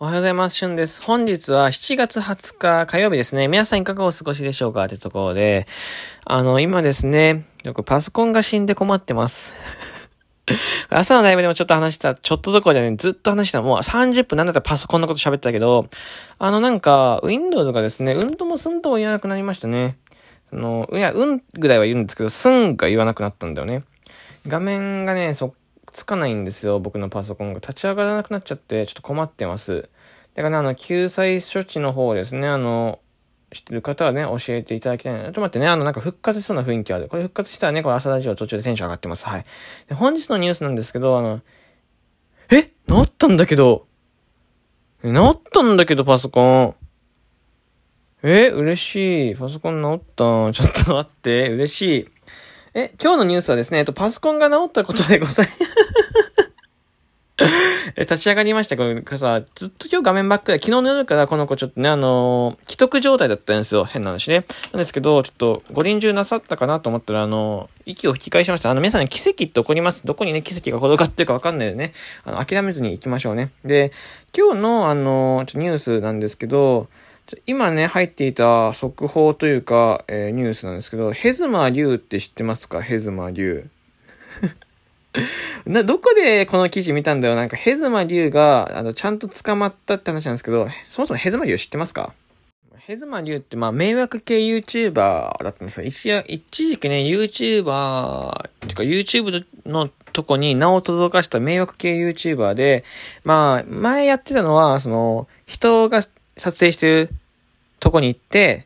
おはようございます。しゅんです。本日は7月20日火曜日ですね。皆さんいかがお過ごしでしょうか？ってところで、あの、今ですね、よくパソコンが死んで困ってます。朝のライブでもちょっと話した、ちょっとどころじゃね、ずっと話した。もう30分なんだったらパソコンのこと喋ったけど、あのなんか、Windows がですね、うんともすんとも言わなくなりましたね。あの、いや、うんぐらいは言うんですけど、すんが言わなくなったんだよね。画面がね、そっつかないんですよ、僕のパソコンが。立ち上がらなくなっちゃって、ちょっと困ってます。だからね、あの、救済処置の方ですね、あの、知ってる方はね、教えていただきたいな。ちょっと待ってね、あの、なんか復活しそうな雰囲気ある。これ復活したらね、これ朝ラジオ途中でテンション上がってます。はい。で本日のニュースなんですけど、あの、え？治ったんだけど、治ったんだけど、パソコン。え？嬉しい。パソコン治った。ちょっと待って。嬉しい。え、今日のニュースはですね、えっと、パソコンが治ったことでございます。え、立ち上がりました。これさ、ずっと今日画面ばっかり、昨日の夜からこの子ちょっとね、あのー、既得状態だったんですよ。変な話ね。なんですけど、ちょっと、五輪中なさったかなと思ったら、あのー、息を吹き返しました。あの、皆さん、ね奇跡って起こります。どこにね、奇跡が転がってるかわかんないよね。あの、諦めずに行きましょうね。で、今日の、あのー、ちょニュースなんですけど、今ね、入っていた速報というか、えー、ニュースなんですけど、ヘズマリュウって知ってますか？ヘズマリュウ。な、どこでこの記事見たんだよ？なんか、ヘズマリュウが、あの、ちゃんと捕まったって話なんですけど、そもそもヘズマリュウ知ってますか？ヘズマリュウって、まあ、迷惑系 YouTuber だったんですよ。一一時期ね、YouTuber、ていうか YouTube のとこに名を届かした迷惑系 YouTuber で、まあ、前やってたのは、その、人が撮影してるとこに行って、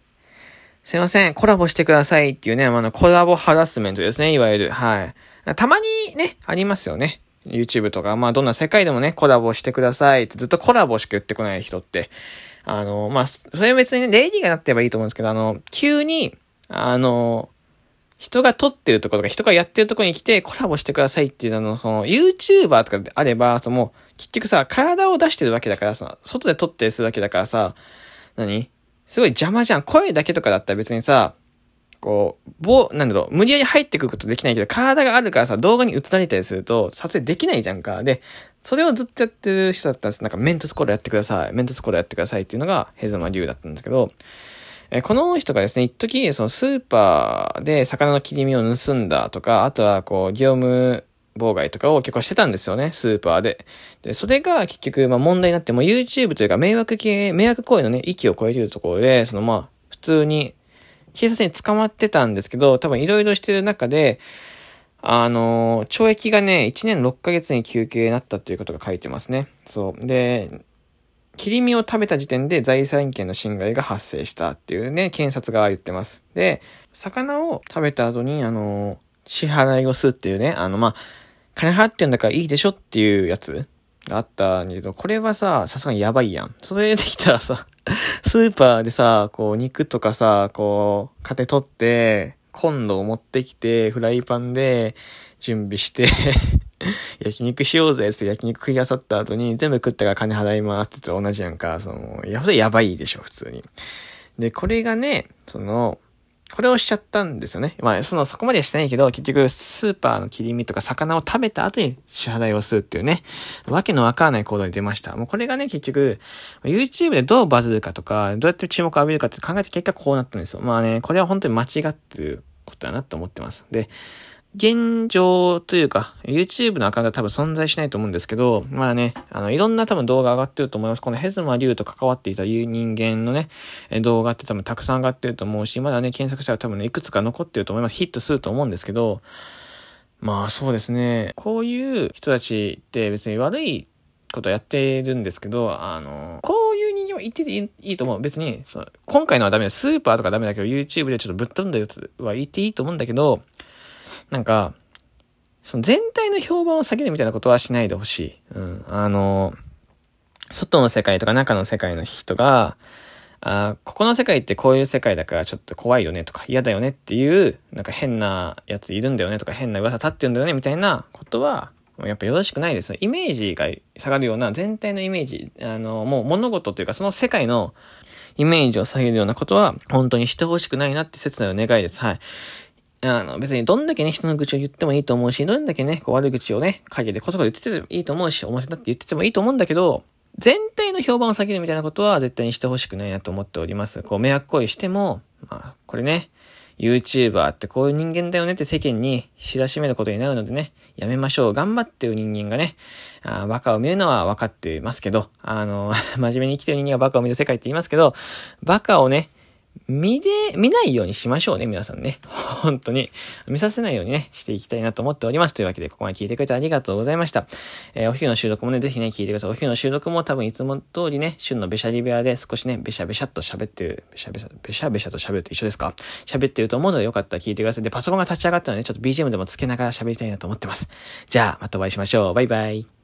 すいません、コラボしてくださいっていうね、あの、コラボハラスメントですね、いわゆる。はい。たまにね、ありますよね。YouTube とか、まあどんな世界でもね、コラボしてくださいってずっとコラボしか言ってこない人って、あの、まあ、それは別にね、レイディーがなってればいいと思うんですけど、あの、急に、あの、人が撮ってるところとか、人がやってるところに来てコラボしてくださいっていうあの、その、YouTuber とかであれば、その、結局さ、体を出してるわけだからさ、外で撮ってするわけだからさ、何？すごい邪魔じゃん。声だけとかだったら別にさ、こう、ぼ、なんだろう、無理やり入ってくることできないけど、体があるからさ、動画に映られたりすると、撮影できないじゃんか。で、それをずっとやってる人だったら、なんかメントスコールやってください。メントスコールやってくださいっていうのが、ヘズマ流だったんですけど、えこの人がですね、一時、そのスーパーで魚の切り身を盗んだとか、あとはこう、業務妨害とかを結構してたんですよね、スーパーで。で、それが結局、まあ問題になって、も YouTube というか迷惑系、迷惑行為のね、域を超えてるところで、そのまあ、普通に警察に捕まってたんですけど、多分いろいろしてる中で、あの、懲役がね、1年6ヶ月に休憩になったっていうことが書いてますね。そう。で、切り身を食べた時点で財産権の侵害が発生したっていうね、検察が言ってます。で、魚を食べた後に、あの、支払いをするっていうね、あの、まあ、金払ってんだからいいでしょっていうやつがあったんだけど、これはさ、さすがにやばいやん。それできたらさ、スーパーでさ、こう、肉とかさ、こう、買って取って、コンロを持ってきて、フライパンで準備して 焼肉しようぜって焼肉食いあさった後に全部食ったから金払いますって言って同じやんか。その、や、それやばいでしょ、普通に。で、これがね、その、これをしちゃったんですよね。まあ、その、そこまでしてないけど、結局、スーパーの切り身とか魚を食べた後に支払いをするっていうね、わけのわからない行動に出ました。もうこれがね、結局、YouTube でどうバズるかとか、どうやって注目を浴びるかって考えて結果こうなったんですよ。まあね、これは本当に間違ってることだなと思ってます。で、現状というか、YouTube のアカウントは多分存在しないと思うんですけど、まあね、あの、いろんな多分動画上がってると思います。このヘズマリュウと関わっていた人間のね、動画って多分たくさん上がってると思うし、まだね、検索したら多分ね、いくつか残ってると思います。ヒットすると思うんですけど、まあそうですね、こういう人たちって別に悪いことやってるんですけど、あの、こういう人間は言ってていいと思う。別に、その今回のはダメだ。スーパーとかダメだけど、YouTube でちょっとぶっ飛んだやつは言っていいと思うんだけど、なんか、その全体の評判を下げるみたいなことはしないでほしい。うん。あの、外の世界とか中の世界の人が、あここの世界ってこういう世界だからちょっと怖いよねとか嫌だよねっていう、なんか変なやついるんだよねとか変な噂立ってるんだよねみたいなことは、やっぱよろしくないですイメージが下がるような全体のイメージ、あの、もう物事というかその世界のイメージを下げるようなことは本当にしてほしくないなって切なる願いです。はい。あの、別にどんだけね、人の愚痴を言ってもいいと思うし、どんだけね、こう悪口をね、陰でこそこそ言っててもいいと思うし、面白いだって言っててもいいと思うんだけど、全体の評判を下げるみたいなことは絶対にしてほしくないなと思っております。こう、迷惑行為しても、まあ、これね、YouTuber ってこういう人間だよねって世間に知らしめることになるのでね、やめましょう。頑張ってる人間がね、あバカを見るのは分かっていますけど、あの、真面目に生きてる人間がバカを見る世界って言いますけど、バカをね、見で、見ないようにしましょうね、皆さんね。本当に。見させないようにね、していきたいなと思っております。というわけで、ここまで聞いてくれてありがとうございました。えー、お昼の収録もね、ぜひね、聞いてください。お昼の収録も多分いつも通りね、旬のべしゃり部屋で少しね、べしゃべしゃっと喋ってる、べしゃべしゃ、べしゃべしゃと喋ると一緒ですか？喋ってると思うのでよかったら聞いてください。で、パソコンが立ち上がったので、ちょっと BGM でもつけながら喋りたいなと思ってます。じゃあ、またお会いしましょう。バイバイ。